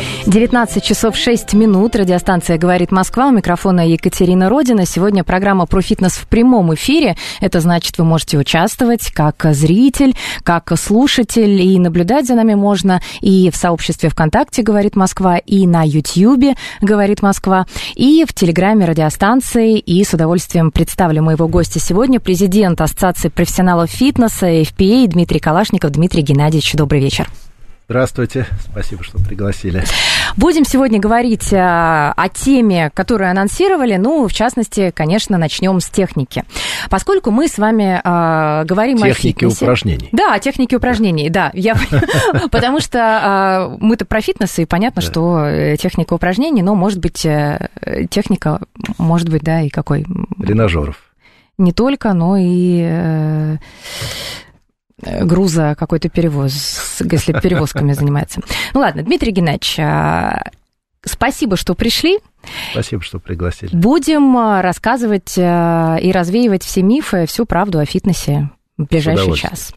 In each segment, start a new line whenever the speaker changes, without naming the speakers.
Сохраняем естественный продукт.
19 часов 6 минут. Радиостанция «Говорит Москва». У микрофона Екатерина Родина. Сегодня программа про фитнес в прямом эфире. Это значит, вы можете участвовать как зритель, как слушатель. И наблюдать за нами можно и в сообществе ВКонтакте «Говорит Москва», и на Ютьюбе «Говорит Москва», и в Телеграме радиостанции. И с удовольствием представлю моего гостя сегодня, президент Ассоциации профессионалов фитнеса FPA Дмитрий Калашников. Дмитрий Геннадьевич, добрый вечер.
Здравствуйте, спасибо, что пригласили.
Будем сегодня говорить а, о теме, которую анонсировали. Ну, в частности, конечно, начнем с техники. Поскольку мы с вами а, говорим о
Техники
фитнесе.
упражнений.
Да, о технике упражнений, да. Я, потому что а, мы-то про фитнес, и понятно, что э, техника упражнений, но, может быть, э, техника, может быть, да, и какой?
Тренажеров.
Не только, но и э, э, груза какой-то перевоз, если перевозками занимается. Ну ладно, Дмитрий Геннадьевич, а, спасибо, что пришли.
Спасибо, что пригласили.
Будем а, рассказывать а, и развеивать все мифы, всю правду о фитнесе в ближайший час.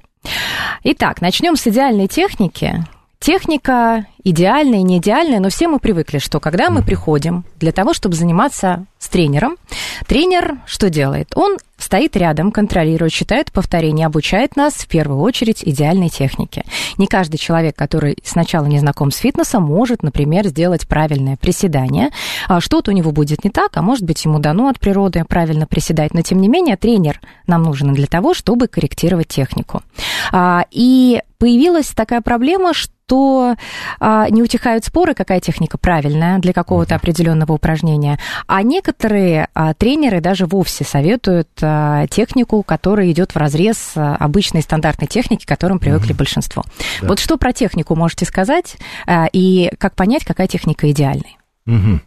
Итак, начнем с идеальной техники. Техника идеальная и не идеальная, но все мы привыкли, что когда мы приходим для того, чтобы заниматься с тренером, тренер что делает? Он стоит рядом, контролирует, считает повторения, обучает нас в первую очередь идеальной технике. Не каждый человек, который сначала не знаком с фитнесом, может, например, сделать правильное приседание. А Что-то у него будет не так, а может быть, ему дано от природы правильно приседать. Но, тем не менее, тренер нам нужен для того, чтобы корректировать технику. А, И появилась такая проблема, что а, не утихают споры, какая техника правильная для какого-то определенного упражнения, а некоторые а, тренеры даже вовсе советуют а, технику, которая идет в разрез а, обычной стандартной техники, к которым привыкли большинство.
Да.
Вот что про технику можете сказать а, и как понять, какая техника идеальная?
Мгм.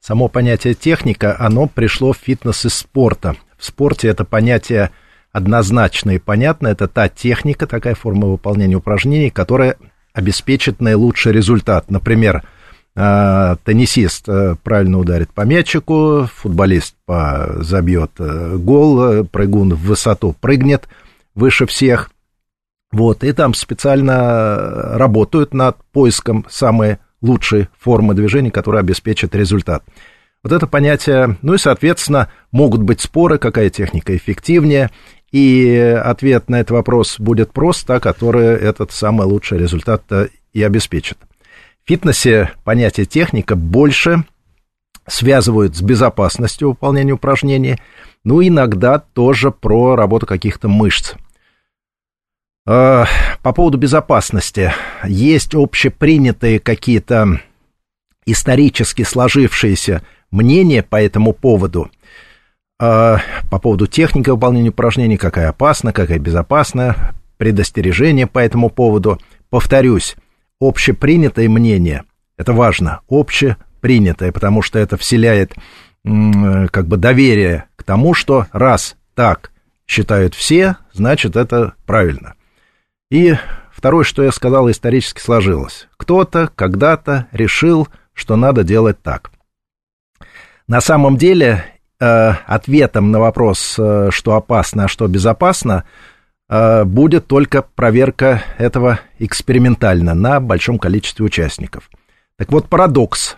Само понятие техника, оно пришло в фитнес из спорта. В спорте это понятие однозначно и понятно. Это та техника, такая форма выполнения упражнений, которая обеспечит наилучший результат. Например, э, теннисист э, правильно ударит по мячику, футболист забьет э, гол, прыгун в высоту прыгнет выше всех. Вот, и там специально работают над поиском самой лучшей формы движения, которая обеспечит результат. Вот это понятие, ну и, соответственно, могут быть споры, какая техника эффективнее, и ответ на этот вопрос будет прост, та, которая этот самый лучший результат э, и обеспечит. В фитнесе понятие техника больше связывают с безопасностью выполнения упражнений, ну, иногда тоже про работу каких-то мышц. Э, По поводу безопасности. Есть общепринятые какие-то исторически сложившиеся мнения по этому поводу. Э, По поводу техники выполнения упражнений, какая опасна, какая безопасна, предостережение по этому поводу. Повторюсь, общепринятое мнение, это важно, общепринятое, потому что это вселяет как бы доверие к тому, что раз так считают все, значит это правильно. И второе, что я сказал, исторически сложилось. Кто-то когда-то решил, что надо делать так. На самом деле, ответом на вопрос, э, что опасно, а что безопасно, э, будет только проверка этого экспериментально на большом количестве участников. Так вот, парадокс.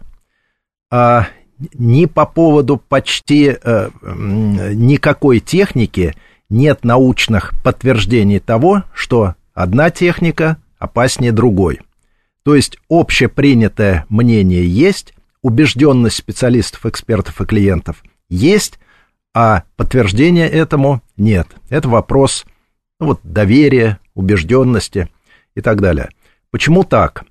А, Ни по поводу почти э, никакой техники нет научных подтверждений того, что одна техника опаснее другой. То есть общепринятое мнение есть, убежденность специалистов, экспертов и клиентов есть, а подтверждения этому нет. Это вопрос ну, вот, доверия, убежденности и так далее. Почему так?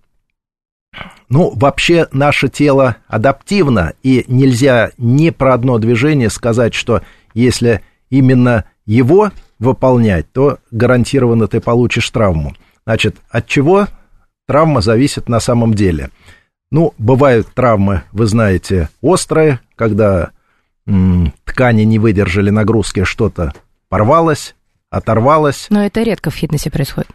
Ну, вообще наше тело адаптивно, и нельзя ни про одно движение сказать, что если именно его выполнять, то гарантированно ты получишь травму. Значит, от чего травма зависит на самом деле? Ну, бывают травмы, вы знаете, острые, когда ткани не выдержали нагрузки, что-то порвалось, оторвалось.
Но это редко в фитнесе происходит.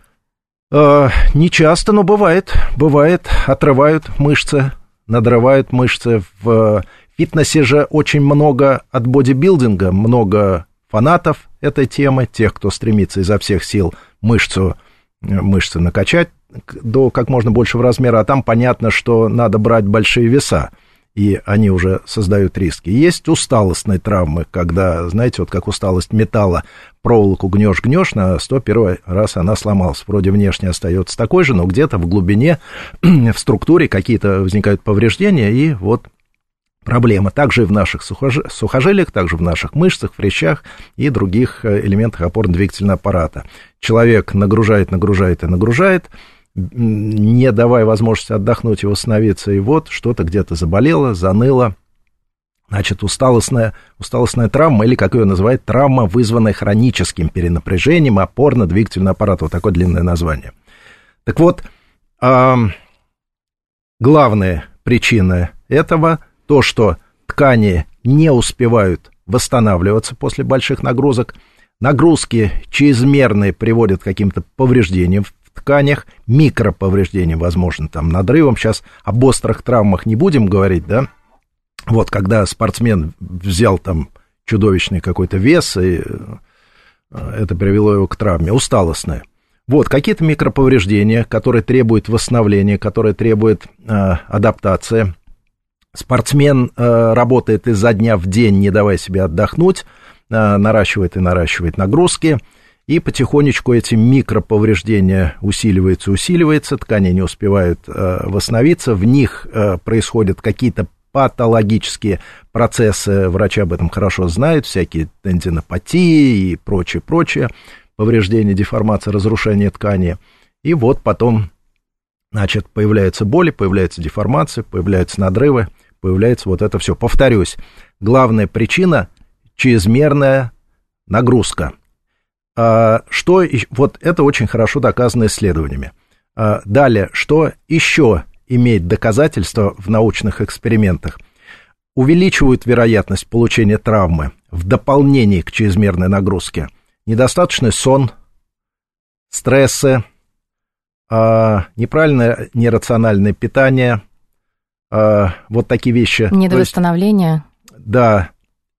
Э, не часто, но бывает. Бывает, отрывают мышцы, надрывают мышцы. В фитнесе же очень много от бодибилдинга, много фанатов этой темы, тех, кто стремится изо всех сил мышцу, э, мышцы накачать до как можно большего размера, а там понятно, что надо брать большие веса, и они уже создают риски. Есть усталостные травмы, когда, знаете, вот как усталость металла, проволоку гнешь-гнешь, на 101 раз она сломалась. Вроде внешне остается такой же, но где-то в глубине, в структуре какие-то возникают повреждения, и вот проблема. Также и в наших сухожилиях, также в наших мышцах, фрещах и других э, элементах опорно-двигательного аппарата. Человек нагружает, нагружает и нагружает, не давая возможности отдохнуть и восстановиться, и вот что-то где-то заболело, заныло, Значит, усталостная, усталостная травма, или, как ее называют, травма, вызванная хроническим перенапряжением опорно-двигательного аппарата. Вот такое длинное название. Так вот, э, главная причина этого то, что ткани не успевают восстанавливаться после больших нагрузок. Нагрузки чрезмерные приводят к каким-то повреждениям в тканях, микроповреждениям, возможно, там, надрывом. Сейчас об острых травмах не будем говорить, да, вот, когда спортсмен взял там чудовищный какой-то вес, и э, это привело его к травме, усталостное. Вот, какие-то микроповреждения, которые требуют восстановления, которые требуют э, адаптации. Спортсмен э, работает изо дня в день, не давая себе отдохнуть, э, наращивает и наращивает нагрузки, и потихонечку эти микроповреждения усиливаются, усиливаются, ткани не успевают э, восстановиться, в них э, происходят какие-то патологические процессы, врачи об этом хорошо знают, всякие тендинопатии и прочее, прочее, повреждение, деформация, разрушение ткани. И вот потом, значит, появляются боли, появляется деформация, появляются надрывы, появляется вот это все. Повторюсь, главная причина – чрезмерная нагрузка. А, что, вот это очень хорошо доказано исследованиями. А, далее, что еще имеет доказательства в научных экспериментах, увеличивают вероятность получения травмы в дополнении к чрезмерной нагрузке. Недостаточный сон, стрессы, а, неправильное нерациональное питание, вот такие вещи.
Недовосстановление.
Есть, да.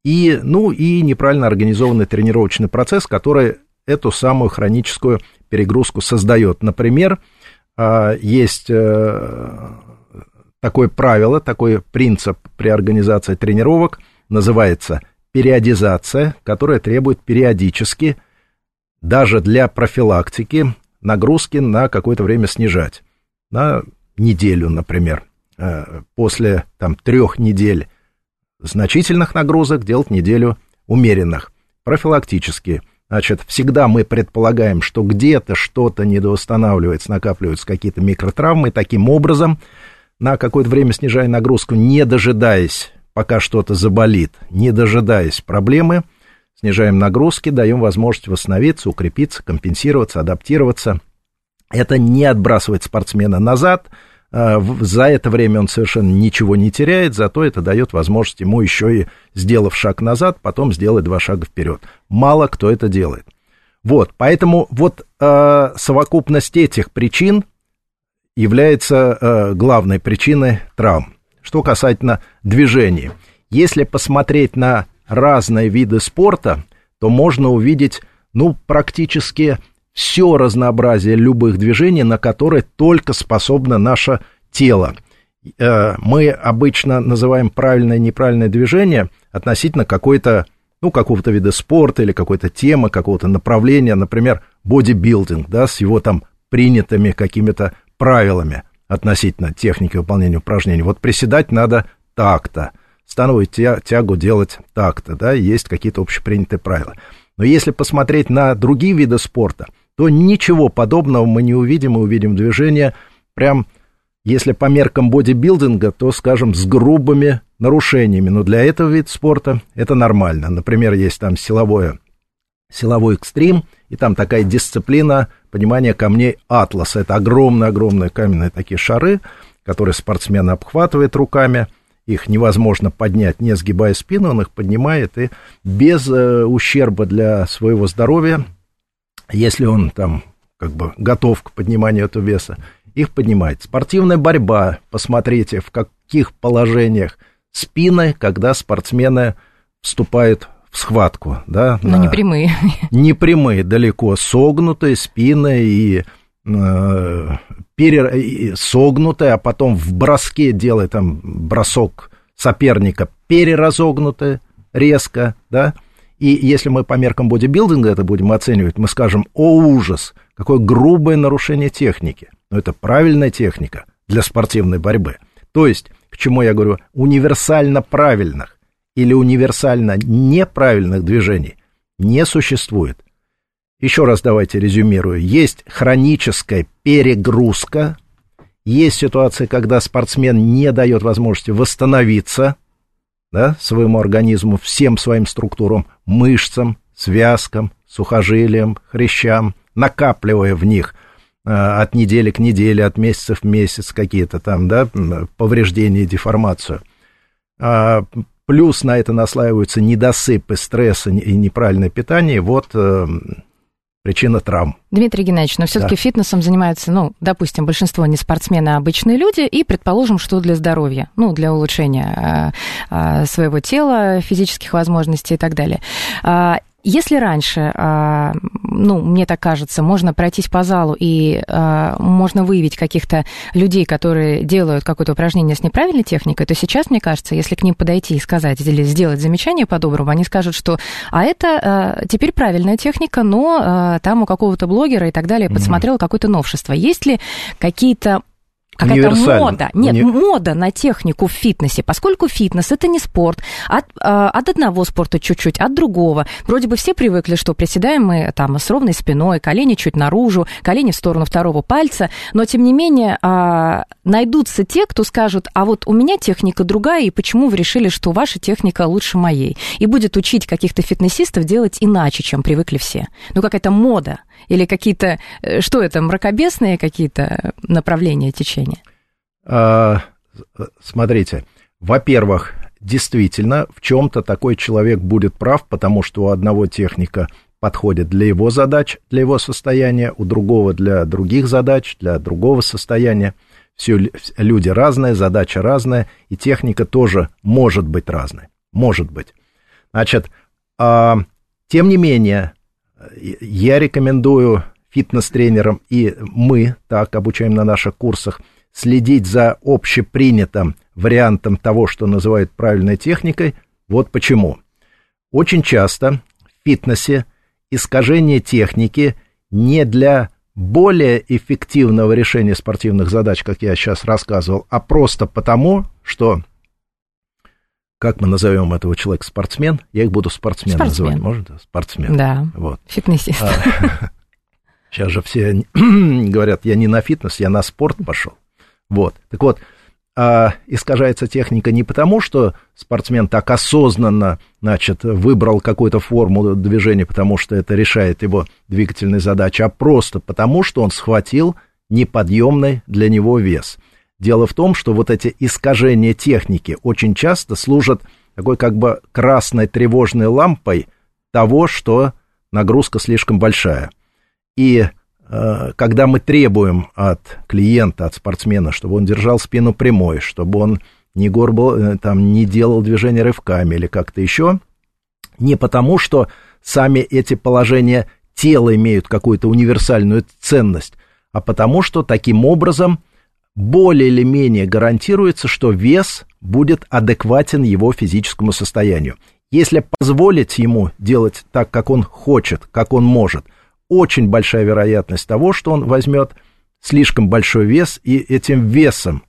И, ну, и неправильно организованный тренировочный процесс, который эту самую хроническую перегрузку создает. Например, а, есть э, такое правило, такой принцип при организации тренировок, называется периодизация, которая требует периодически, даже для профилактики, нагрузки на какое-то время снижать. На неделю, например. Э, после там, трех недель значительных нагрузок делать неделю умеренных. Профилактически – Значит, всегда мы предполагаем, что где-то что-то недоустанавливается, накапливаются какие-то микротравмы, таким образом, на какое-то время снижая нагрузку, не дожидаясь, пока что-то заболит, не дожидаясь проблемы, снижаем нагрузки, даем возможность восстановиться, укрепиться, компенсироваться, адаптироваться. Это не отбрасывает спортсмена назад, за это время он совершенно ничего не теряет, зато это дает возможность ему еще и, сделав шаг назад, потом сделать два шага вперед. Мало кто это делает. Вот, поэтому вот э, совокупность этих причин является э, главной причиной травм. Что касательно движений. Если посмотреть на разные виды спорта, то можно увидеть, ну, практически все разнообразие любых движений, на которые только способно наше тело. Э, мы обычно называем правильное и неправильное движение относительно какой-то, ну, какого-то вида спорта или какой-то темы, какого-то направления, например, бодибилдинг, да, с его там принятыми какими-то правилами относительно техники выполнения упражнений. Вот приседать надо так-то, становую тягу делать так-то, да, есть какие-то общепринятые правила. Но если посмотреть на другие виды спорта – то ничего подобного мы не увидим, мы увидим движение прям, если по меркам бодибилдинга, то, скажем, с грубыми нарушениями. Но для этого вид спорта это нормально. Например, есть там силовое, силовой экстрим, и там такая дисциплина понимание камней атлас. Это огромные-огромные каменные такие шары, которые спортсмен обхватывает руками. Их невозможно поднять, не сгибая спину, он их поднимает и без э, ущерба для своего здоровья, если он там как бы готов к подниманию этого веса, их поднимает. Спортивная борьба, посмотрите, в каких положениях спины, когда спортсмены вступают в схватку, да?
Но не прямые.
Не прямые, далеко согнутые спины и э, пере, согнутые, а потом в броске делает там бросок соперника переразогнутые резко, да? И если мы по меркам бодибилдинга это будем оценивать, мы скажем, о ужас, какое грубое нарушение техники. Но это правильная техника для спортивной борьбы. То есть, к чему я говорю, универсально правильных или универсально неправильных движений не существует. Еще раз давайте резюмирую. Есть хроническая перегрузка, есть ситуация, когда спортсмен не дает возможности восстановиться да, своему организму, всем своим структурам, мышцам, связкам, сухожилиям, хрящам, накапливая в них э, от недели к неделе, от месяца в месяц какие-то там, да, повреждения, деформацию. А, плюс на это наслаиваются недосыпы, стресс и неправильное питание. Вот э, причина травм.
Дмитрий Геннадьевич, но все-таки да. фитнесом занимаются, ну, допустим, большинство не спортсмены, а обычные люди, и предположим, что для здоровья, ну, для улучшения э, своего тела, физических возможностей и так далее. Если раньше, а, ну, мне так кажется, можно пройтись по залу и а, можно выявить каких-то людей, которые делают какое-то упражнение с неправильной техникой, то сейчас, мне кажется, если к ним подойти и сказать или сделать замечание по-доброму, они скажут, что а это а, теперь правильная техника, но там у какого-то блогера и так далее подсмотрел mm-hmm. какое-то новшество. Есть ли какие-то какая-то мода. Нет, не... мода на технику в фитнесе, поскольку фитнес это не спорт. От, а, от одного спорта чуть-чуть, от другого. Вроде бы все привыкли, что приседаем мы там с ровной спиной, колени чуть наружу, колени в сторону второго пальца, но тем не менее а, найдутся те, кто скажут, а вот у меня техника другая, и почему вы решили, что ваша техника лучше моей? И будет учить каких-то фитнесистов делать иначе, чем привыкли все. Ну, какая-то мода. Или какие-то, э, что это, мракобесные какие-то направления течения?
А, смотрите, во-первых, действительно, в чем-то такой человек будет прав, потому что у одного техника подходит для его задач, для его состояния, у другого для других задач, для другого состояния. Все люди разные, задача разная, и техника тоже может быть разной. Может быть. Значит, а, тем не менее, я рекомендую фитнес-тренерам, и мы так обучаем на наших курсах, следить за общепринятым вариантом того, что называют правильной техникой. Вот почему. Очень часто в фитнесе искажение техники не для более эффективного решения спортивных задач, как я сейчас рассказывал, а просто потому, что как мы назовем этого человека, спортсмен? Я их буду спортсмен, спортсмен. называть, можно? Спортсмен.
Да, вот. фитнесист. А,
сейчас же все говорят, я не на фитнес, я на спорт пошел. Вот, так вот, а искажается техника не потому, что спортсмен так осознанно, значит, выбрал какую-то форму движения, потому что это решает его двигательные задачи, а просто потому, что он схватил неподъемный для него вес. Дело в том, что вот эти искажения техники очень часто служат такой как бы красной тревожной лампой того, что нагрузка слишком большая. И э, когда мы требуем от клиента, от спортсмена, чтобы он держал спину прямой, чтобы он не горбал, э, там, не делал движения рывками или как-то еще, не потому, что сами эти положения тела имеют какую-то универсальную ценность, а потому что таким образом – более или менее гарантируется, что вес будет адекватен его физическому состоянию. Если позволить ему делать так, как он хочет, как он может, очень большая вероятность того, что он возьмет слишком большой вес и этим весом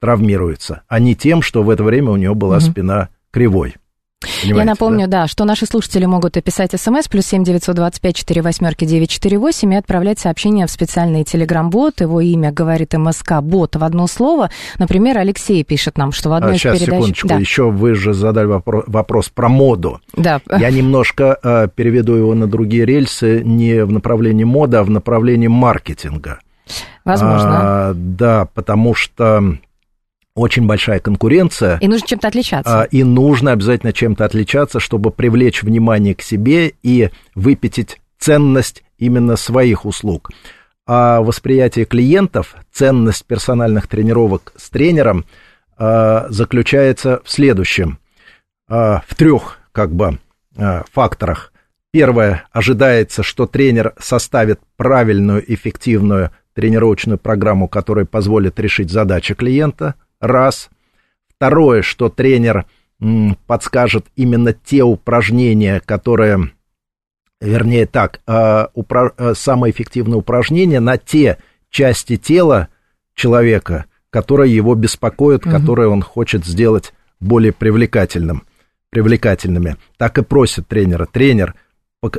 травмируется, а не тем, что в это время у него была mm-hmm. спина кривой. Понимаете,
Я напомню,
да?
да? что наши слушатели могут описать смс плюс семь девятьсот двадцать пять четыре восьмерки девять четыре восемь и отправлять сообщение в специальный телеграм-бот. Его имя говорит МСК бот в одно слово. Например, Алексей пишет нам, что в одной
А,
из
сейчас,
передач...
секундочку,
Да,
еще вы же задали вопрос, вопрос про моду.
да.
Я немножко э, переведу его на другие рельсы, не в направлении моды, а в направлении маркетинга.
возможно.
А, да, потому что очень большая конкуренция.
И нужно чем-то отличаться.
А, И нужно обязательно чем-то отличаться, чтобы привлечь внимание к себе и выпятить ценность именно своих услуг. А восприятие клиентов, ценность персональных тренировок с тренером а, заключается в следующем. А, В трех как бы а, факторах. Первое, ожидается, что тренер составит правильную, эффективную тренировочную программу, которая позволит решить задачи клиента. Раз. Второе, что тренер подскажет именно те упражнения, которые, вернее так, а, упра- а, самое эффективное упражнение на те части тела человека, которые его беспокоят,
Мгм.
которые он хочет сделать более привлекательным, привлекательными. Так и просит тренера. Тренер,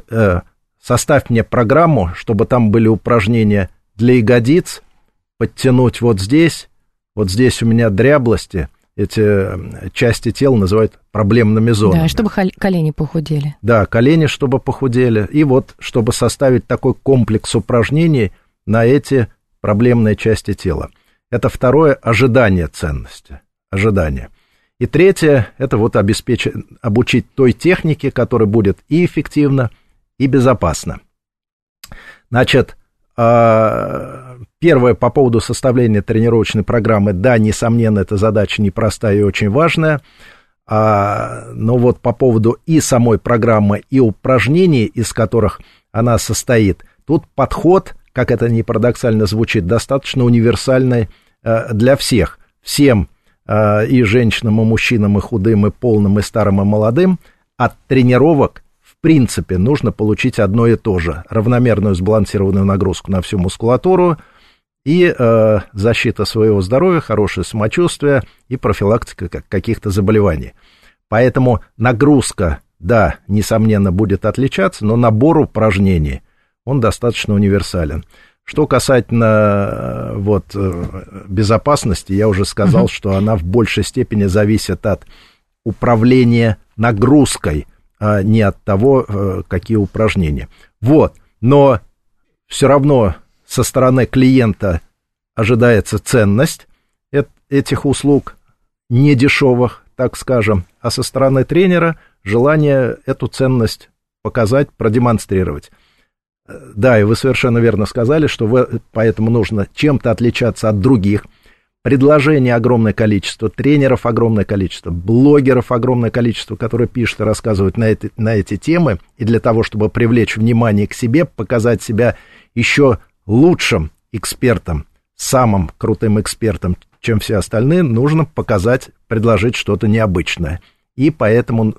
э, составь мне программу, чтобы там были упражнения для ягодиц, подтянуть вот здесь, вот здесь у меня дряблости, эти э, части тела называют проблемными зонами.
Да, чтобы колени похудели.
Да, колени, чтобы похудели. И вот, чтобы составить такой комплекс упражнений на эти проблемные части тела. Это второе – ожидание ценности. Ожидание. И третье – это вот обеспечить, обучить той технике, которая будет и эффективна, и безопасна. Значит, а, первое по поводу составления тренировочной программы. Да, несомненно, эта задача непростая и очень важная. А, но вот по поводу и самой программы, и упражнений, из которых она состоит, тут подход, как это не парадоксально звучит, достаточно универсальный э, для всех. Всем э, и женщинам, и мужчинам, и худым, и полным, и старым, и молодым от тренировок в принципе нужно получить одно и то же. Равномерную сбалансированную нагрузку на всю мускулатуру и э, защита своего здоровья, хорошее самочувствие и профилактика как- каких-то заболеваний. Поэтому нагрузка, да, несомненно, будет отличаться, но набор упражнений, он достаточно универсален. Что касательно э, вот, э, безопасности, я уже сказал, что она в большей степени зависит от управления нагрузкой, а не от того, э, какие упражнения. Вот, но все равно со стороны клиента ожидается ценность эт- этих услуг, не дешевых, так скажем, а со стороны тренера желание эту ценность показать, продемонстрировать. Э, Да, и вы совершенно верно сказали, что вы, поэтому нужно чем-то отличаться от других. Предложений огромное количество, тренеров огромное количество, блогеров огромное количество, которые пишут и рассказывают на, эти на эти темы. И для того, чтобы привлечь внимание к себе, показать себя еще лучшим экспертом, самым крутым экспертом, чем все остальные, нужно показать, предложить что-то необычное. И поэтому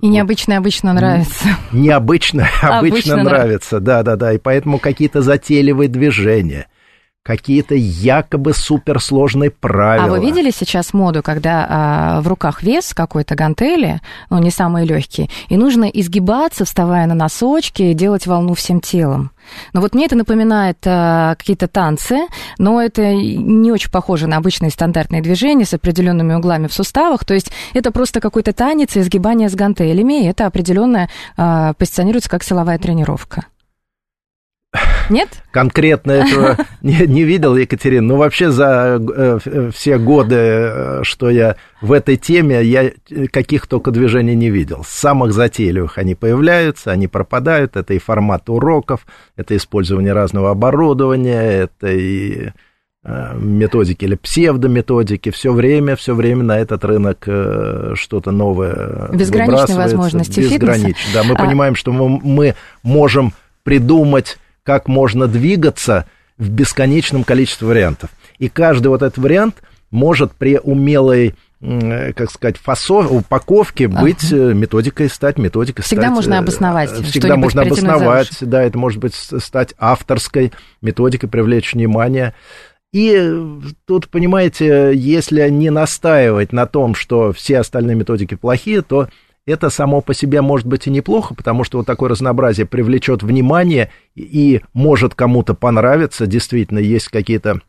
И необычно обычно нравится.
необычно
Обычно
обычно нравится, да-да-да, и поэтому какие-то затейливые движения, какие-то якобы суперсложные правила.
А вы видели сейчас моду, когда а, в руках вес какой-то гантели, ну, не самые легкие, и нужно изгибаться, вставая на носочки, и делать волну всем телом? Ну вот мне это напоминает а, какие-то танцы, но это не очень похоже на обычные стандартные движения с определенными углами в суставах. То есть это просто какой-то танец и изгибание с гантелями, и это определенно а, позиционируется как силовая тренировка. Нет?
Конкретно этого не, не видел, Екатерина. Ну, вообще за э, э, все годы, э, что я в этой теме, я каких только движений не видел. С самых затейливых они появляются, они пропадают. Это и формат уроков, это использование разного оборудования, это и э, методики или псевдометодики. Все время, все время на этот рынок э, что-то новое
Безграничные возможности фитнеса.
Безгранично. Да, мы
А-
понимаем, что мы, мы можем придумать как можно двигаться в бесконечном количестве вариантов. И каждый вот этот вариант может при умелой м, как сказать, фасо, упаковке быть э, методикой, стать методикой.
Всегда
стать,
можно
э,
обосновать,
Всегда можно обосновать, да, это может быть стать авторской методикой, привлечь внимание. И э, тут, понимаете, если не настаивать на том, что все остальные методики плохие, то это само по себе может быть и неплохо, потому что вот такое разнообразие привлечет внимание и может кому-то понравиться. Действительно, есть какие-то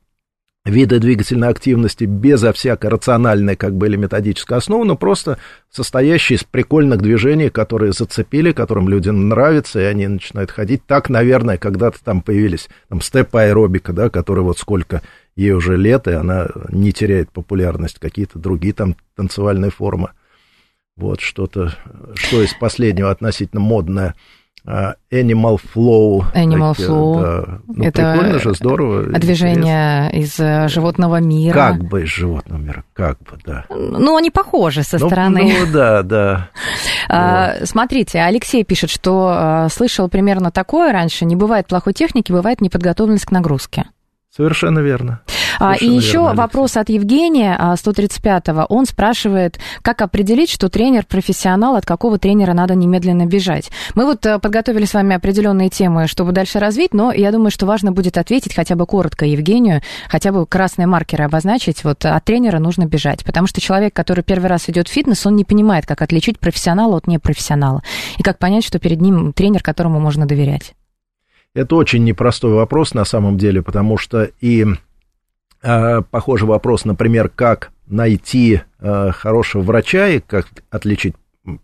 виды двигательной активности безо всякой рациональной как бы или методической основы, но просто состоящие из прикольных движений, которые зацепили, которым людям нравится, и они начинают ходить. Так, наверное, когда-то там появились там степ-аэробика, да, которая вот сколько ей уже лет, и она не теряет популярность, какие-то другие там танцевальные формы. Вот что-то, что из последнего относительно модное. А, Animal Flow.
Animal такие, Flow.
Да. Ну, это прикольно же, здорово.
Движение из э, животного мира.
Как бы из животного мира, как бы, да.
Ну, они похожи со
ну,
стороны.
Ну, да, да.
А, вот. Смотрите, Алексей пишет, что а, слышал примерно такое раньше. Не бывает плохой техники, бывает неподготовленность к нагрузке.
Совершенно верно.
А, и еще верно, вопрос от Евгения, 135-го. А, Он спрашивает, как определить, что тренер профессионал, от какого тренера надо немедленно бежать. Мы вот э, подготовили с вами определенные темы, чтобы дальше развить, но я думаю, что важно будет ответить хотя бы коротко Евгению, хотя бы красные маркеры обозначить. Вот от тренера нужно бежать, потому что человек, который первый раз идет в фитнес, он не понимает, как отличить профессионала от непрофессионала и как понять, что перед ним тренер, которому можно доверять.
Это очень непростой вопрос на самом деле, потому что и похожий вопрос, например, как найти э, хорошего врача и как отличить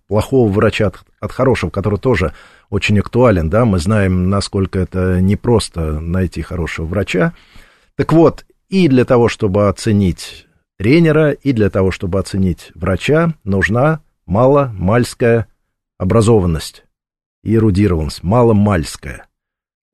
плохого врача от, от хорошего, который тоже очень актуален, да, мы знаем, насколько это непросто найти хорошего врача. Так вот, и для того, чтобы оценить тренера, и для того, чтобы оценить врача, нужна маломальская образованность и эрудированность, маломальская.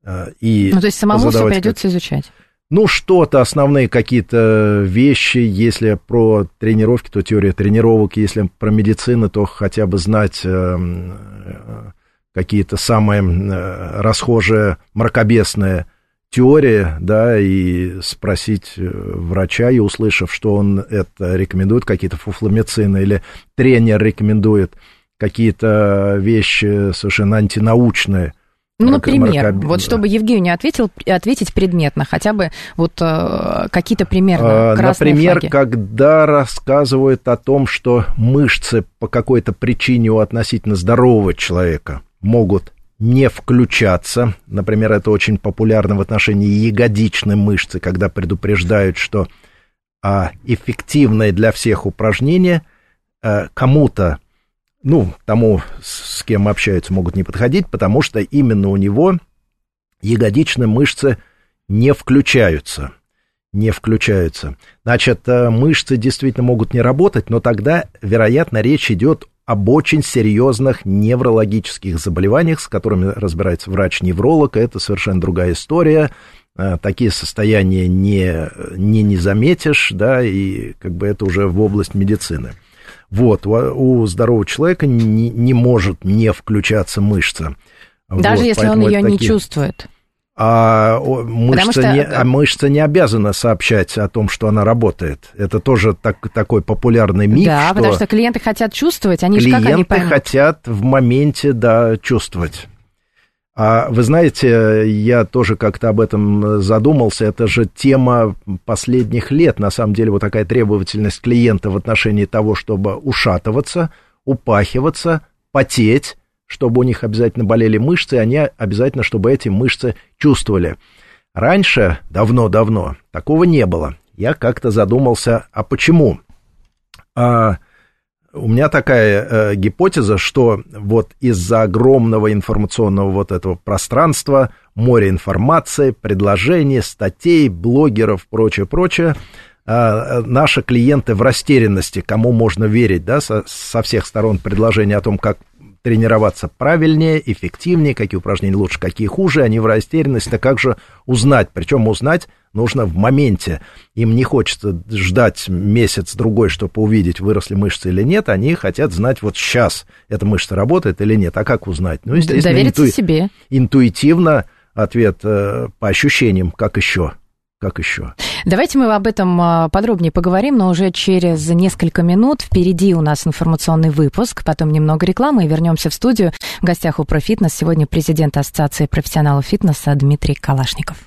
А, и ну, то есть самому все придется как... изучать.
Ну, что-то, основные какие-то вещи, если про тренировки, то теория тренировок, если про медицину, то хотя бы знать э, э, какие-то самые э, расхожие, мракобесные теории, да, и спросить врача, и услышав, что он это рекомендует, какие-то фуфломицины, или тренер рекомендует какие-то вещи совершенно антинаучные,
ну, например, вот чтобы Евгений ответил, ответить предметно, хотя бы вот э, какие-то примерно
а, красные Например, флаги. когда рассказывают о том, что мышцы по какой-то причине у относительно здорового человека могут не включаться. Например, это очень популярно в отношении ягодичной мышцы, когда предупреждают, что а, эффективное для всех упражнение а, кому-то ну, тому, с кем общаются, могут не подходить, потому что именно у него ягодичные мышцы не включаются. Не включаются. Значит, э, мышцы действительно могут не работать, но тогда, вероятно, речь идет об очень серьезных неврологических заболеваниях, с которыми разбирается врач-невролог. Это совершенно другая история. Э, такие состояния не, не, не заметишь, да, и как бы это уже в область медицины. Вот, у здорового человека не, не может не включаться мышца.
Даже вот, если он ее такие... не чувствует.
А мышца, что... не, а мышца не обязана сообщать о том, что она работает. Это тоже так, такой популярный миф.
Да, что потому что клиенты хотят чувствовать, они
клиенты
же как они
поймут? хотят в моменте, да, чувствовать. А вы знаете, я тоже как-то об этом задумался, это же тема последних лет, на самом деле, вот такая требовательность клиента в отношении того, чтобы ушатываться, упахиваться, потеть, чтобы у них обязательно болели мышцы, и они обязательно, чтобы эти мышцы чувствовали. Раньше, давно-давно, такого не было. Я как-то задумался, а почему? А, у меня такая э, гипотеза, что вот из-за огромного информационного вот этого пространства, море информации, предложений, статей, блогеров, прочее, прочее, э, наши клиенты в растерянности, кому можно верить, да, со, со всех сторон предложения о том, как тренироваться правильнее, эффективнее, какие упражнения лучше, какие хуже, они в растерянности, как же узнать, причем узнать нужно в моменте. Им не хочется ждать месяц-другой, чтобы увидеть, выросли мышцы или нет, они хотят знать вот сейчас, эта мышца работает или нет, а как узнать?
Ну, естественно, Довериться инту... себе.
интуитивно ответ э, по ощущениям, как еще как еще?
Давайте мы об этом а, подробнее поговорим, но уже через несколько минут. Впереди у нас информационный выпуск, потом немного рекламы и вернемся в студию. В гостях у Профитнес сегодня президент Ассоциации профессионалов фитнеса Дмитрий Калашников.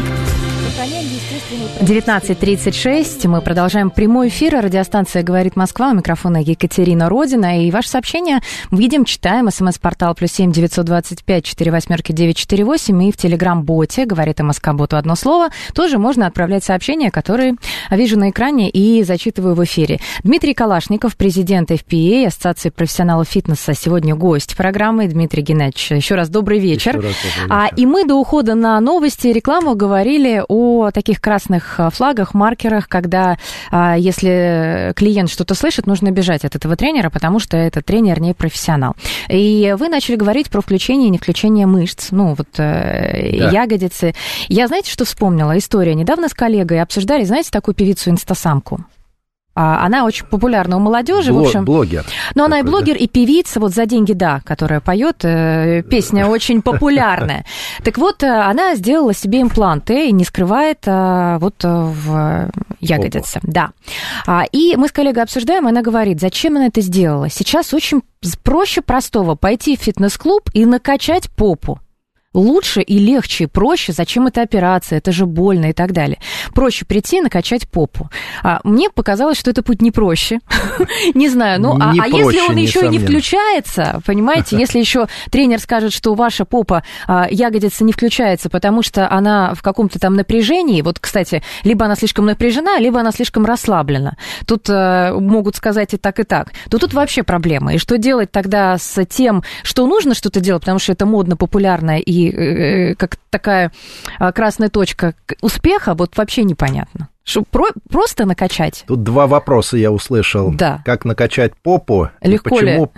19.36. Мы продолжаем прямой эфир. Радиостанция «Говорит Москва». У микрофона Екатерина Родина. И ваше сообщение видим, читаем. СМС-портал плюс семь девятьсот двадцать пять четыре восьмерки девять четыре восемь. И в Телеграм-боте «Говорит МСК-боту» одно слово. Тоже можно отправлять сообщения, которые вижу на экране и зачитываю в эфире. Дмитрий Калашников, президент FPA, Ассоциации профессионалов фитнеса, сегодня гость программы. Дмитрий Геннадьевич, еще раз добрый вечер.
Еще раз добрый
А,
вечер.
и мы до ухода на новости и рекламу говорили о таких красных а, флагах, маркерах, когда а, если клиент что-то слышит, нужно бежать от этого тренера, потому что этот тренер не профессионал. И вы начали говорить про включение и не включение мышц, ну вот э,
Да.
ягодицы. Я знаете, что вспомнила? История. Недавно с коллегой обсуждали, знаете, такую певицу инстасамку? А, Она очень популярна у молодежи, в
Бло-
общем.
блогер.
Но она и
такой, да?
блогер, и певица, вот за деньги, да, которая поет, э, песня очень популярная. Так вот, э, она сделала себе импланты и не скрывает э, вот в ягодице. Да. А, И мы с коллегой обсуждаем, она говорит, зачем она это сделала? Сейчас очень проще простого пойти в фитнес-клуб и накачать попу. Лучше и легче, и проще. Зачем эта операция? Это же больно и так далее. Проще прийти и накачать попу. А, мне показалось, что это путь не проще. Не знаю, ну а, а если он еще и не включается, понимаете, если еще тренер скажет, что ваша попа а, ягодица не включается, потому что она в каком-то там напряжении, вот, кстати, либо она слишком напряжена, либо она слишком расслаблена. Тут э, могут сказать и так, и так. То тут вообще проблема. И что делать тогда с тем, что нужно что-то делать, потому что это модно, популярно и э, как такая а, красная точка успеха, вот вообще непонятно. Что про- просто накачать?
Тут два вопроса я услышал.
Да.
Как накачать попу? и
Легко ли?
почему,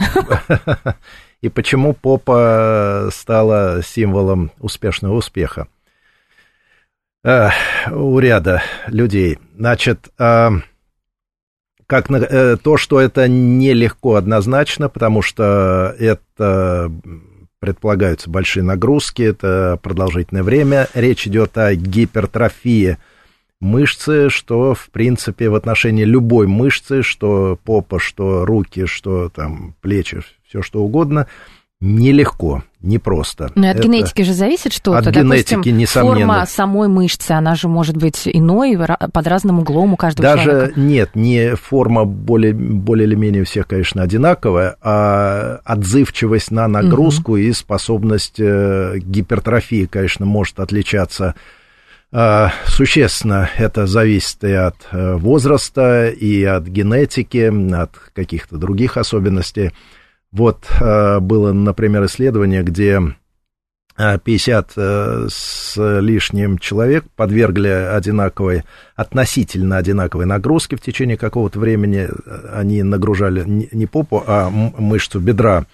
И почему попа стала символом успешного успеха? Э, У ряда людей. Значит, а, как на- э, то, что это нелегко однозначно, потому что это предполагаются большие нагрузки, это продолжительное время. Речь идет о гипертрофии мышцы, что, в принципе, в отношении любой мышцы, что попа, что руки, что там плечи, все что угодно, нелегко, непросто.
Ну и от
Это-
генетики же зависит что-то.
От
Допустим,
генетики, несомненно.
форма самой мышцы, она же может быть иной, под разным углом у каждого
Даже
человека.
нет, не форма более, более или менее у всех, конечно, одинаковая, а отзывчивость на нагрузку и способность э, гипертрофии, конечно, может отличаться э, существенно. Это зависит и от э, возраста, и от генетики, от каких-то других особенностей. Вот э, было, например, исследование, где э, 50 э, с лишним человек подвергли одинаковой, относительно одинаковой нагрузке в течение какого-то времени. Э, Они нагружали не попу, а мышцу бедра.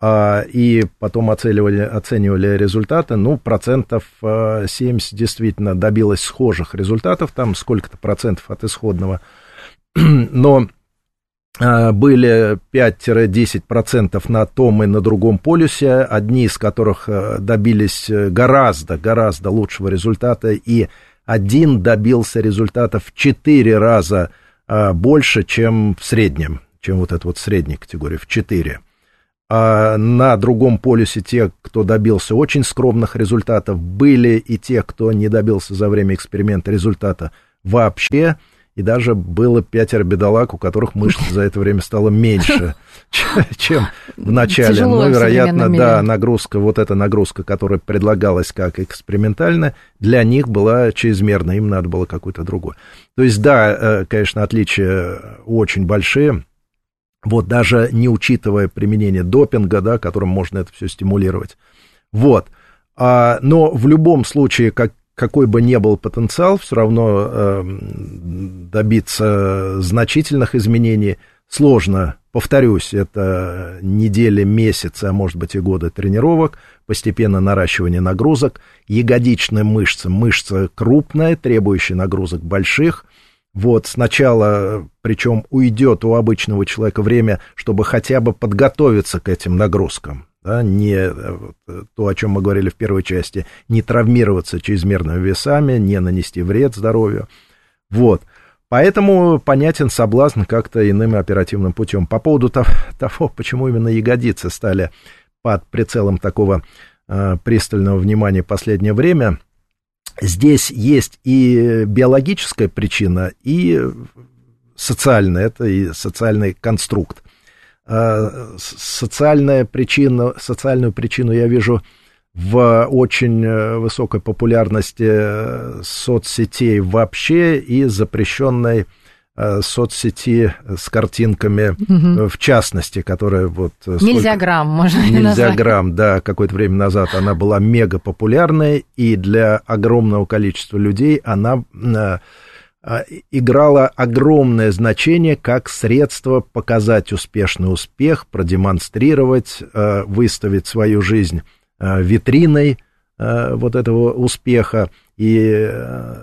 А, и потом оценивали, оценивали результаты, ну, процентов э, 70 действительно добилось схожих результатов, там сколько-то процентов от исходного, но э, были 5-10 процентов на том и на другом полюсе, одни из которых э, добились э, гораздо, гораздо лучшего результата, и один добился результата в 4 раза э, больше, чем в среднем, чем вот эта вот средняя категория, в 4 а на другом полюсе те, кто добился очень скромных результатов, были и те, кто не добился за время эксперимента результата вообще, и даже было пятеро бедолаг, у которых мышц за это время стало меньше, чем в начале.
Тяжело
Ну, вероятно, да, нагрузка, вот эта нагрузка, которая предлагалась как экспериментальная, для них была чрезмерна, им надо было какую-то другую. То есть, да, э, конечно, отличия очень большие, вот даже не учитывая применение допинга, да, которым можно это все стимулировать. Вот. А, но в любом случае, как, какой бы ни был потенциал, все равно э, добиться значительных изменений. Сложно. Повторюсь, это недели, месяцы, а может быть и годы тренировок, постепенно наращивание нагрузок, ягодичная мышца, мышца крупная, требующая нагрузок больших, вот, сначала, причем уйдет у обычного человека время, чтобы хотя бы подготовиться к этим нагрузкам. Да, не э, э, то, о чем мы говорили в первой части, не травмироваться чрезмерными весами, не нанести вред здоровью. Вот. Поэтому понятен соблазн как-то иным оперативным путем. По поводу того, почему именно ягодицы стали под прицелом такого э, пристального внимания в последнее время, здесь есть и биологическая причина, и социальная, это и социальный конструкт. Э, социальная причина, социальную причину я вижу в очень э, высокой популярности э, соцсетей вообще и запрещенной соцсети с картинками, угу. в частности, которая вот...
Нельзя сколько... грамм, можно
Нельзя назвать. грамм, да, какое-то время назад она была мега популярной, и для огромного количества людей она играла огромное значение как средство показать успешный успех, продемонстрировать, выставить свою жизнь Э, витриной э, вот этого успеха, и э,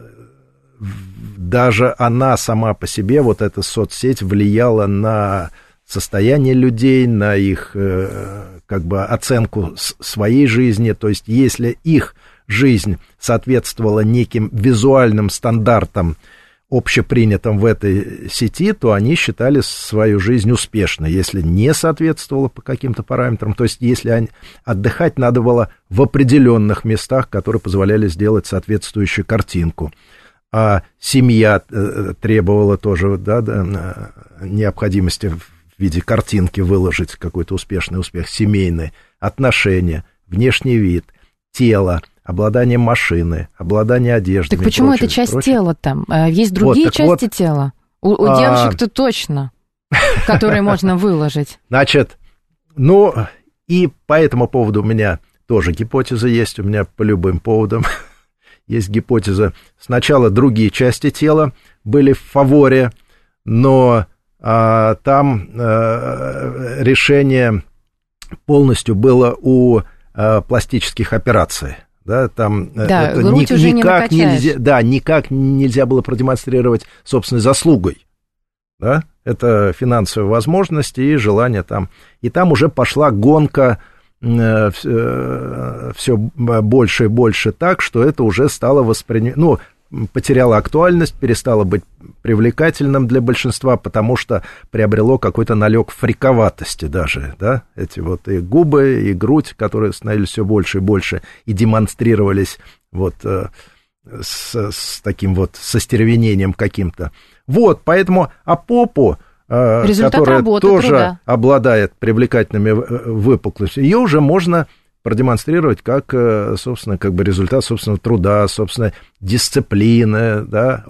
даже она сама по себе, вот эта соцсеть, влияла на состояние людей, на их как бы оценку своей жизни, то есть если их жизнь соответствовала неким визуальным стандартам, общепринятом в этой сети, то они считали свою жизнь успешной. Если не соответствовало по каким-то параметрам, то есть если они, отдыхать надо было в определенных местах, которые позволяли сделать соответствующую картинку. А семья э, требовала тоже да, да, необходимости в виде картинки выложить какой-то успешный успех, семейные отношения, внешний вид, тело – обладание машины, обладание одеждой.
Так почему прочее, это часть прочее? тела там? Э, есть другие вот, части вот, тела? У, у а... девушек-то точно, которые можно выложить.
Значит, ну, и по этому поводу у меня тоже гипотеза есть, у меня по любым поводам есть гипотеза. Сначала другие части тела были в фаворе, но а, там а, решение полностью было у а, пластических операций да, там
э, да, это ни, уже никак не
нельзя, да, никак нельзя было продемонстрировать собственной заслугой, да, это финансовые возможности и желание там, и там уже пошла гонка все больше и больше так, что это уже стало воспринимать, ну, потеряло актуальность, перестало быть привлекательным для большинства, потому что приобрело какой-то налег фриковатости даже, да, эти вот и губы, и грудь, которые становились все больше и больше, и демонстрировались вот э, с, с таким вот состервенением каким-то. Вот, поэтому, а попу, э, которая тоже труда. обладает привлекательными э, выпуклостями, ее уже можно продемонстрировать как, э, собственно, как бы результат собственного труда, собственно, дисциплины, да,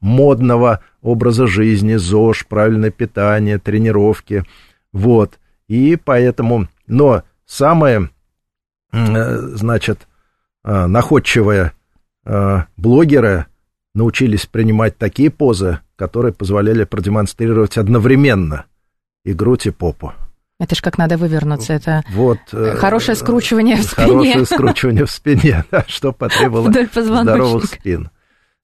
модного образа жизни, ЗОЖ, правильное питание, тренировки, вот. И поэтому, но самое, значит, находчивые блогеры научились принимать такие позы, которые позволяли продемонстрировать одновременно и грудь, и попу.
Это ж как надо вывернуться. Это вот, э, хорошее скручивание в спине.
Хорошее скручивание в спине, да, что потребовало здоровых спин.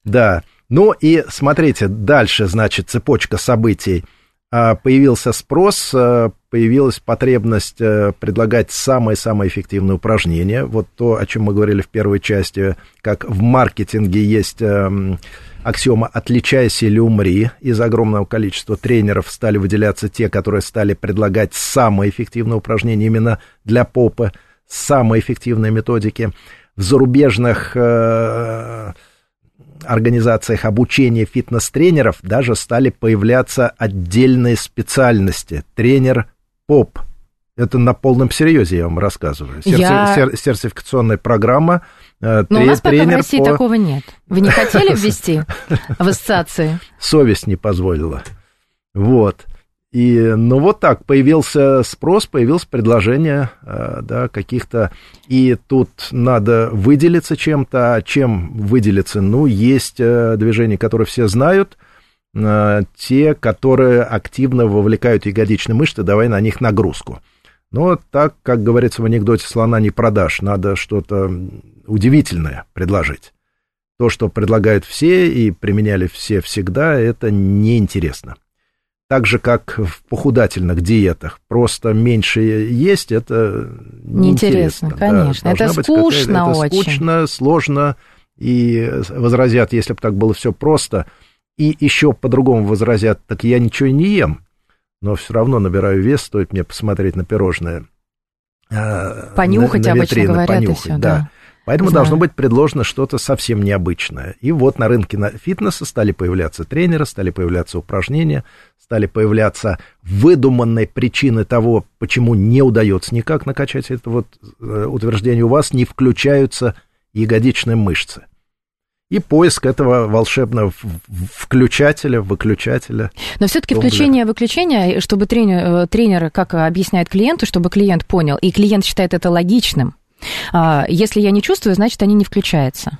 Да. Ну и смотрите, дальше, значит, цепочка событий. А, появился спрос, а, появилась потребность э, предлагать самые-самые эффективные упражнения. Вот то, о чем мы говорили в первой части, как в маркетинге есть эм, аксиома «отличайся или умри». Из огромного количества тренеров стали выделяться те, которые стали предлагать самые эффективные упражнения именно для попы, самые эффективные методики. В зарубежных э, организациях обучения фитнес-тренеров даже стали появляться отдельные специальности. Тренер поп. Это на полном серьезе я вам рассказываю. Серти... Я... Сер... Сертификационная программа
Э, Но у нас пока в России по... такого нет. Вы не хотели ввести в ассоциации?
Совесть не позволила. Вот. И, ну, вот так, появился спрос, появилось предложение, э, да, каких-то, и тут надо выделиться чем-то, а чем выделиться? Ну, есть э, движения, которые все знают, те, которые активно вовлекают ягодичные мышцы, давай на них нагрузку. Но так, как говорится в анекдоте, слона не продашь, надо что-то удивительное предложить. То, что предлагают все и применяли все всегда, это неинтересно. Так же, как в похудательных диетах, просто меньше есть, это неинтересно.
Неинтересно, конечно. Да, это скучно
это
очень.
скучно, сложно, и возразят, если бы так было все просто, и еще по-другому возразят, так я ничего не ем, но все равно набираю вес, стоит мне посмотреть на пирожное.
А, понюхать на, на обычно витрины, говорят понюхать, все, да. да.
Поэтому Знаю. должно быть предложено что-то совсем необычное. И вот на рынке фитнеса стали появляться тренеры, стали появляться упражнения, стали появляться выдуманные причины того, почему не удается никак накачать это вот э, утверждение. У вас не включаются ягодичные мышцы и поиск этого волшебного включателя, выключателя.
Но все-таки включение-выключение, чтобы тренер, э, тренер, как объясняет клиенту, чтобы клиент понял, и клиент считает это логичным, если я не чувствую, значит, они не включаются.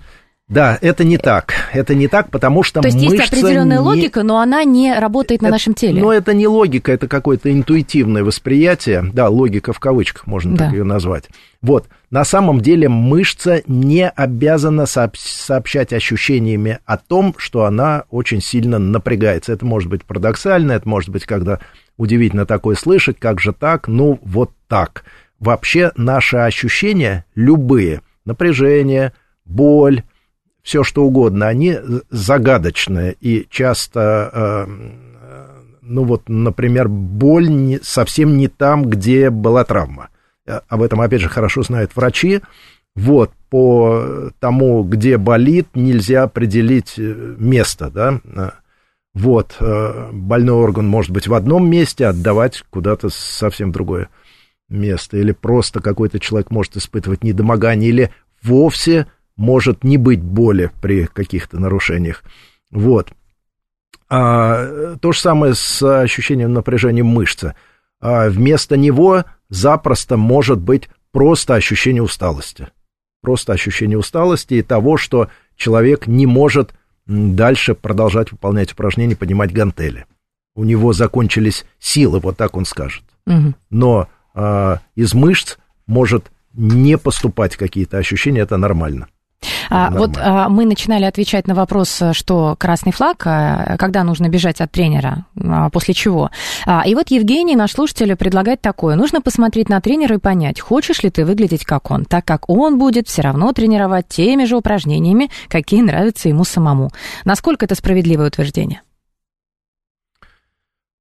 Да, это не так. Это не так, потому что
То есть есть определенная не... логика, но она не работает на это, нашем теле.
Но это не логика, это какое-то интуитивное восприятие. Да, логика в кавычках можно да. так ее назвать. Вот. На самом деле мышца не обязана сообщать ощущениями о том, что она очень сильно напрягается. Это может быть парадоксально, это может быть, когда удивительно такое слышать, как же так, ну вот так. Вообще наши ощущения, любые, напряжение, боль, все что угодно, они загадочные и часто, э, ну вот, например, боль не, совсем не там, где была травма. Э, об этом, опять же, хорошо знают врачи. Вот, по тому, где болит, нельзя определить э, место, да. Вот, больной орган может быть в одном месте, отдавать куда-то совсем другое место. Или просто какой-то человек может испытывать недомогание, или вовсе может не быть боли при каких-то нарушениях. Вот. А, то же самое с ощущением напряжения мышцы. А вместо него запросто может быть просто ощущение усталости. Просто ощущение усталости и того, что человек не может дальше продолжать выполнять упражнения, поднимать гантели. У него закончились силы, вот так он скажет. Угу. Но а, из мышц может не поступать какие-то ощущения, это нормально.
А, вот а, мы начинали отвечать на вопрос, что красный флаг, а, когда нужно бежать от тренера, а, после чего. А, и вот Евгений, наш слушатель, предлагает такое. Нужно посмотреть на тренера и понять, хочешь ли ты выглядеть как он, так как он будет все равно тренировать теми же упражнениями, какие нравятся ему самому. Насколько это справедливое утверждение?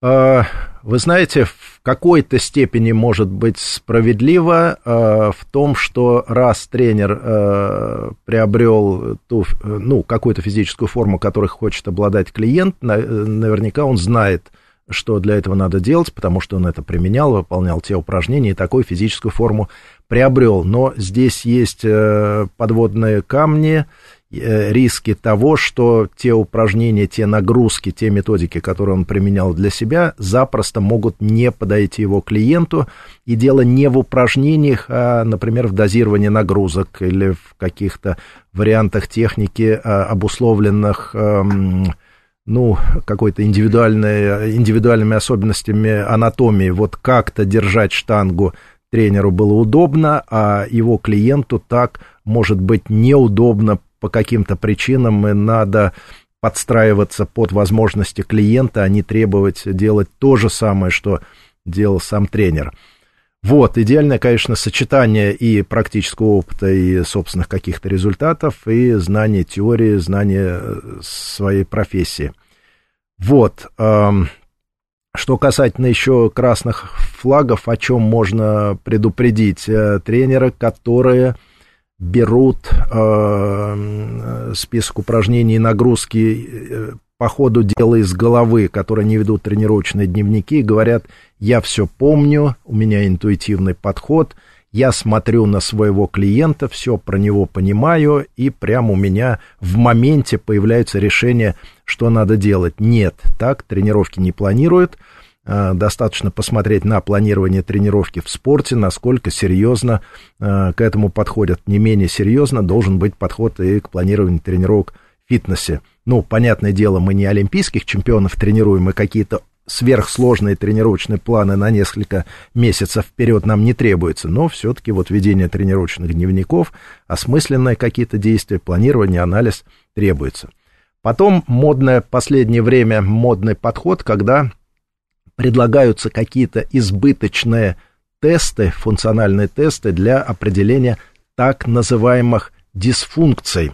А, вы знаете, в какой-то степени может быть справедливо э, в том, что раз тренер э, приобрел ту, ну, какую-то физическую форму, которой хочет обладать клиент, на, наверняка он знает, что для этого надо делать, потому что он это применял, выполнял те упражнения и такую физическую форму приобрел. Но здесь есть э, подводные камни, Э, риски того, что те упражнения, те нагрузки, те методики, которые он применял для себя, запросто могут не подойти его клиенту. И дело не в упражнениях, а, например, в дозировании нагрузок или в каких-то вариантах техники, а, обусловленных эм, ну, какой-то индивидуальной, индивидуальными особенностями анатомии. Вот как-то держать штангу тренеру было удобно, а его клиенту так может быть неудобно по каким-то причинам и надо подстраиваться под возможности клиента, а не требовать делать то же самое, что делал сам тренер. Вот, идеальное, конечно, сочетание и практического опыта, и собственных каких-то результатов, и знания теории, знания э, своей профессии. Вот. Что касательно еще красных флагов, о чем можно предупредить э, тренера, которые берут э, список упражнений и нагрузки э, по ходу дела из головы, которые не ведут тренировочные дневники, говорят, я все помню, у меня интуитивный подход, я смотрю на своего клиента, все про него понимаю, и прямо у меня в моменте появляются решения, что надо делать. Нет, так тренировки не планируют, достаточно посмотреть на планирование тренировки в спорте, насколько серьезно э, к этому подходят. Не менее серьезно должен быть подход и к планированию тренировок в фитнесе. Ну, понятное дело, мы не олимпийских чемпионов тренируем, мы какие-то сверхсложные тренировочные планы на несколько месяцев вперед нам не требуется, но все-таки вот ведение тренировочных дневников, осмысленные какие-то действия, планирование, анализ требуется. Потом модное, последнее время модный подход, когда предлагаются какие-то избыточные тесты, функциональные тесты для определения так называемых дисфункций.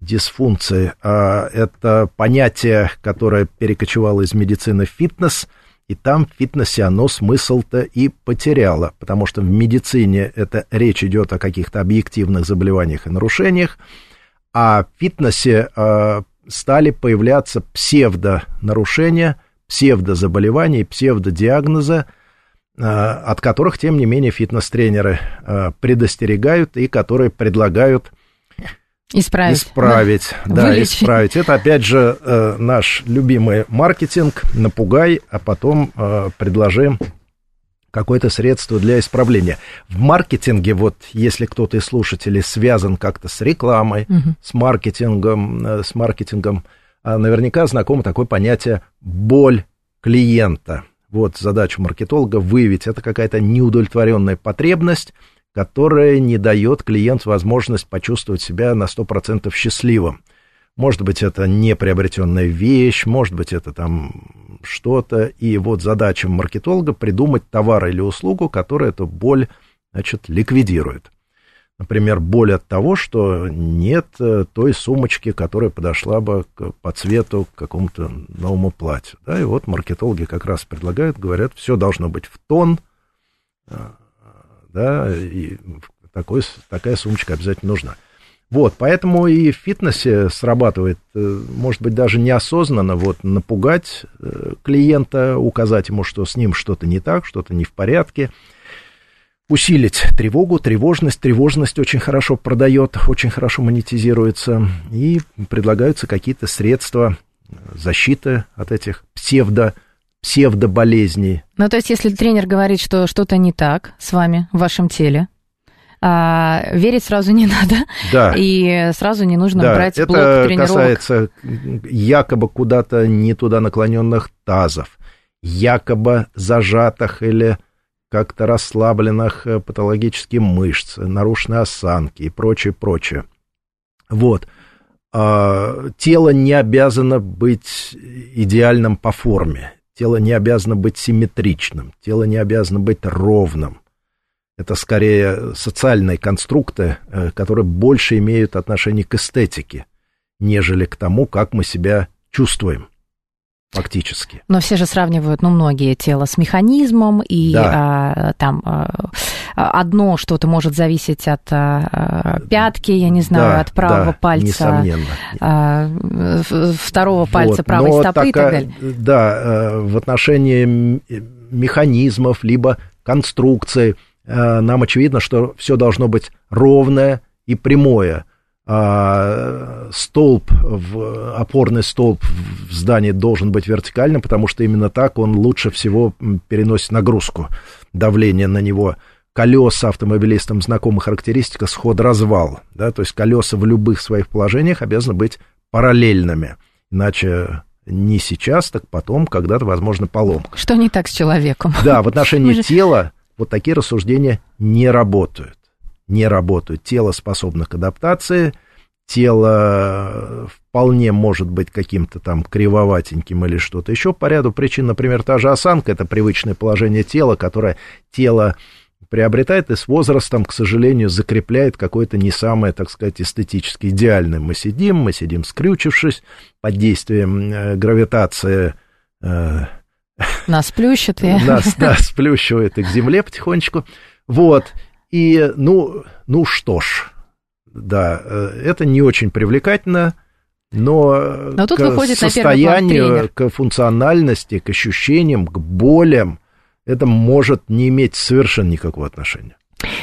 дисфункции. А это понятие, которое перекочевало из медицины в фитнес, и там в фитнесе оно смысл-то и потеряло, потому что в медицине это речь идет о каких-то объективных заболеваниях и нарушениях, а в фитнесе э, стали появляться псевдонарушения, псевдозаболевания, псевдодиагнозы, э, от которых, тем не менее, фитнес-тренеры э, предостерегают и которые предлагают
Исправить.
Исправить, да, да исправить. Это, опять же, э, наш любимый маркетинг. Напугай, а потом э, предложи какое-то средство для исправления. В маркетинге, вот если кто-то из слушателей связан как-то с рекламой, угу. с маркетингом, э, с маркетингом, наверняка знакомо такое понятие боль клиента. Вот задача маркетолога выявить, это какая-то неудовлетворенная потребность, которая не дает клиенту возможность почувствовать себя на 100% счастливым. Может быть, это неприобретенная вещь, может быть, это там что-то. И вот задача маркетолога придумать товар или услугу, которая эту боль, значит, ликвидирует. Например, боль от того, что нет э, той сумочки, которая подошла бы к, по цвету к какому-то новому платью. Да, и вот маркетологи как раз предлагают, говорят, все должно быть в тон, э, да, и такой, такая сумочка обязательно нужна. Вот, поэтому и в фитнесе срабатывает, э, может быть, даже неосознанно, вот, напугать клиента, указать ему, что с ним что-то не так, что-то не в порядке, усилить тревогу, тревожность. Тревожность очень хорошо продает, очень хорошо монетизируется, и предлагаются какие-то средства защиты от этих псевдо псевдоболезней.
Ну, то есть, если тренер говорит, что что-то не так с вами, в вашем теле, а, верить сразу не надо.
Да.
И сразу не нужно да, брать
это
блок тренировок.
касается якобы куда-то не туда наклоненных тазов, якобы зажатых или как-то расслабленных э, патологических мышц, нарушенной осанки и прочее, прочее. Вот. А, тело не обязано быть идеальным по форме. Тело не обязано быть симметричным, тело не обязано быть ровным. Это скорее социальные конструкты, э, которые больше имеют отношение к эстетике, нежели к тому, как мы себя чувствуем фактически.
Но все же сравнивают, ну, многие тело с механизмом, и да. а, там а, одно что-то может зависеть от а, пятки, я не знаю,
да,
от правого
да,
пальца,
несомненно.
А, второго пальца вот. правой
Но
стопы
такая,
и так далее.
Да, э, в отношении механизмов, либо конструкций, э, нам очевидно, что все должно быть ровное и прямое – а, столб, в, опорный столб в здании должен быть вертикальным, потому что именно так он лучше всего переносит нагрузку, давление на него. Колеса автомобилистам знакома характеристика сход-развал, да, то есть колеса в любых своих положениях обязаны быть параллельными, иначе не сейчас, так потом, когда-то, возможно, поломка.
Что не так с человеком?
Да, в отношении тела вот такие рассуждения не работают не работают. Тело способно к адаптации, тело вполне может быть каким-то там кривоватеньким или что-то еще по ряду причин. Например, та же осанка – это привычное положение тела, которое тело приобретает и с возрастом, к сожалению, закрепляет какое-то не самое, так сказать, эстетически идеальное. Мы сидим, мы сидим скрючившись под действием э, гравитации. Э,
нас плющит.
Нас, да, сплющивает и к земле потихонечку. Вот. И, ну, ну что ж, да, э, это не очень привлекательно, но,
но тут
к
выходит
состоянию, к функциональности, к ощущениям, к болям, это может не иметь совершенно никакого отношения.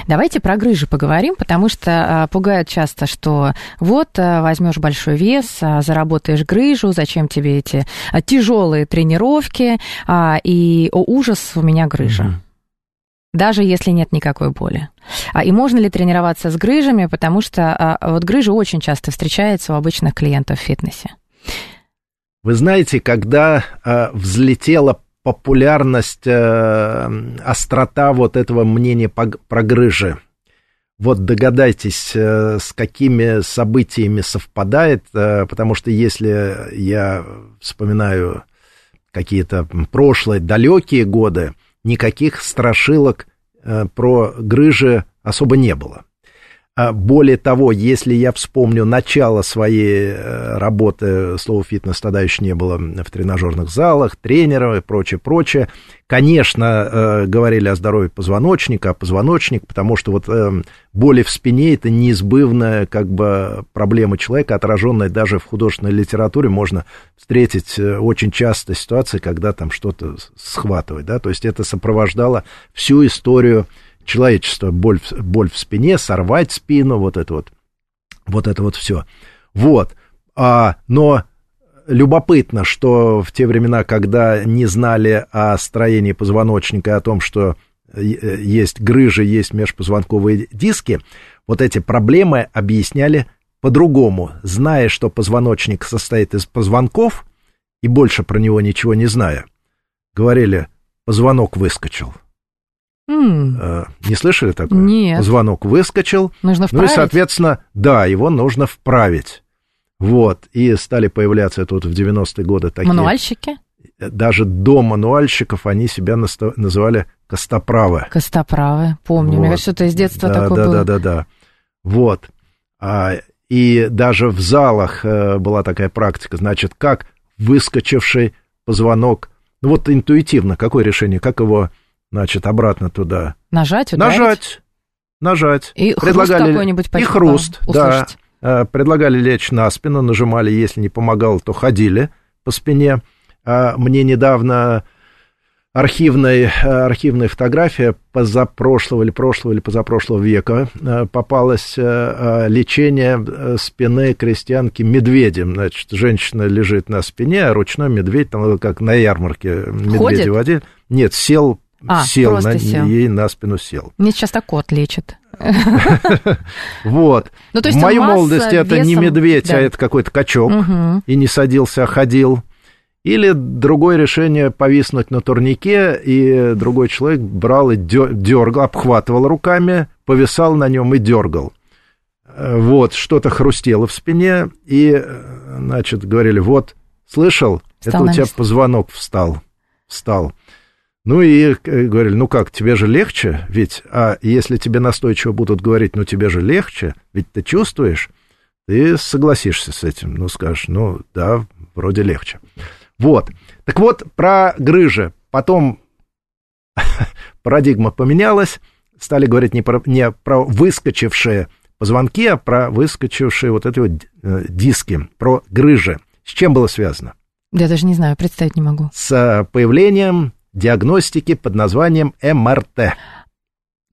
Давайте про грыжи поговорим, потому что а, пугают часто, что вот а, возьмешь большой вес, а, заработаешь грыжу, зачем тебе эти а, тяжелые тренировки, и о, ужас, у меня грыжа. Угу даже если нет никакой боли. А, и можно ли тренироваться с грыжами, потому что а, вот грыжа очень часто встречается у обычных клиентов в фитнесе.
Вы знаете, когда а, взлетела популярность, острота вот этого мнения про грыжи, вот догадайтесь, с какими событиями совпадает, потому что если я вспоминаю какие-то прошлые далекие годы, никаких страшилок э, про грыжи особо не было. А более того, если я вспомню начало своей э, работы, слова фитнес тогда еще не было в тренажерных залах, тренеров и прочее, прочее. Конечно, э, говорили о здоровье позвоночника, о позвоночник, потому что вот э, боли в спине это неизбывная как бы проблема человека, отраженная даже в художественной литературе. Можно встретить очень часто ситуации, когда там что-то схватывает, да, то есть это сопровождало всю историю человечество, боль, боль в спине, сорвать спину, вот это вот, вот это вот все. Вот, а, но любопытно, что в те времена, когда не знали о строении позвоночника, о том, что есть грыжи, есть межпозвонковые диски, вот эти проблемы объясняли по-другому, зная, что позвоночник состоит из позвонков, и больше про него ничего не зная. Говорили, позвонок выскочил.
М,
Не слышали такое?
Нет.
Звонок выскочил.
Нужно
Ну и,
вправить?
соответственно, да, его нужно вправить. Вот, и стали появляться тут в 90-е годы такие...
Мануальщики?
Даже до мануальщиков они себя наста- называли костоправы.
Костоправы, помню. Мне
Вот.
кажется, что-то из детства
да,
такое
да,
было.
Да, да, да. Вот. А, и даже в залах э, была такая практика, значит, как выскочивший позвонок, ну вот интуитивно, какое решение, как его, значит, обратно туда
Нажать, ударить?
Нажать. Нажать.
И хруст какой-нибудь
И
почти
хруст,
по-
да.
услышать.
Э, Предлагали лечь на спину, нажимали, если не помогало, то ходили по спине. А Мне недавно архивная, э, архивная фотография позапрошлого или прошлого или позапрошлого века э, попалось э, лечение спины крестьянки медведем. Значит, женщина лежит на спине, а ручной медведь, там как на ярмарке медведя
Ходит?
водили. Нет, сел,
А,
сел, на,
сел.
ей на спину сел.
Мне сейчас так кот лечит.
Вот.
Ну,
в моей молодости это не медведь, а это какой-то качок. И не садился, а ходил. Или другое решение повиснуть на турнике, и другой человек брал и дергал, обхватывал руками, повисал на нем и дергал. Э, Вот, что-то хрустело в спине, и, э, значит, говорили, вот, слышал,
Встал
это у тебя позвонок встал, встал. Ну и э, говорили, ну как, тебе же легче, ведь, а если тебе настойчиво будут говорить, ну тебе же легче, ведь ты чувствуешь, ты согласишься с этим, ну скажешь, ну да, вроде легче. Вот, так вот, про грыжи, потом парадигма поменялась, стали говорить не про, не про выскочившие позвонки, а про выскочившие вот эти вот э, диски, про грыжи. С чем было связано?
Я даже не знаю, представить не могу.
С э, появлением диагностики под названием МРТ.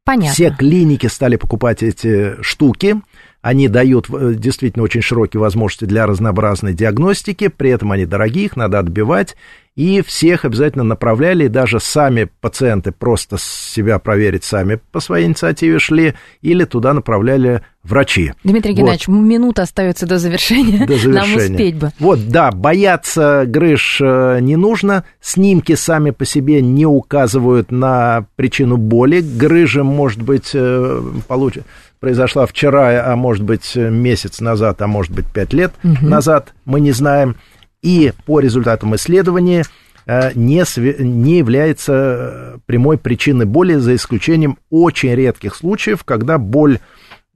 Понятно.
Все клиники стали покупать эти штуки. Они дают э, действительно очень широкие возможности для разнообразной диагностики, при этом они дорогие, их надо отбивать, и всех обязательно направляли, и даже сами пациенты просто себя проверить сами по своей инициативе шли, или туда направляли врачи.
Дмитрий
Вот.
Геннадьевич, минута остается до завершения.
До завершения.
Нам успеть бы.
Вот, да, бояться грыж э, не нужно. Снимки сами по себе не указывают на причину боли. Грыжа, может быть, э, получ- произошла вчера, а может быть, э, месяц назад, а может быть, пять лет назад, мы не знаем. И по результатам исследования э, не, не является э, прямой причиной боли, за исключением очень редких случаев, когда боль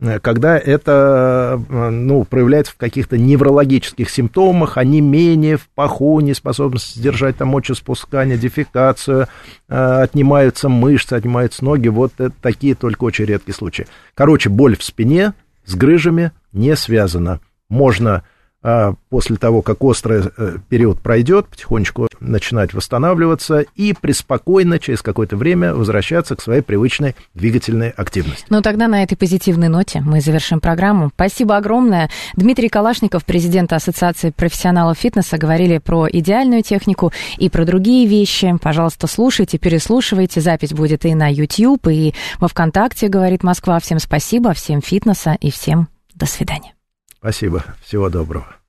э, когда это ну, проявляется в каких-то неврологических симптомах, онемение в паху, неспособность сдержать там мочеспускание, дефекацию, отнимаются мышцы, отнимаются ноги, вот это такие только очень редкие случаи. Короче, боль в спине с грыжами не связана. Можно а, после того, как острый э, период пройдет, потихонечку начинать восстанавливаться и преспокойно через какое-то время возвращаться к своей привычной двигательной активности.
Ну, тогда на этой позитивной ноте мы завершим программу. Спасибо огромное. Дмитрий Калашников, президент Ассоциации профессионалов фитнеса, говорили про идеальную технику и про другие вещи. Пожалуйста, слушайте, переслушивайте. Запись будет и на YouTube, и во ВКонтакте, говорит Москва. Всем спасибо, всем фитнеса и всем до свидания.
Спасибо. Всего доброго.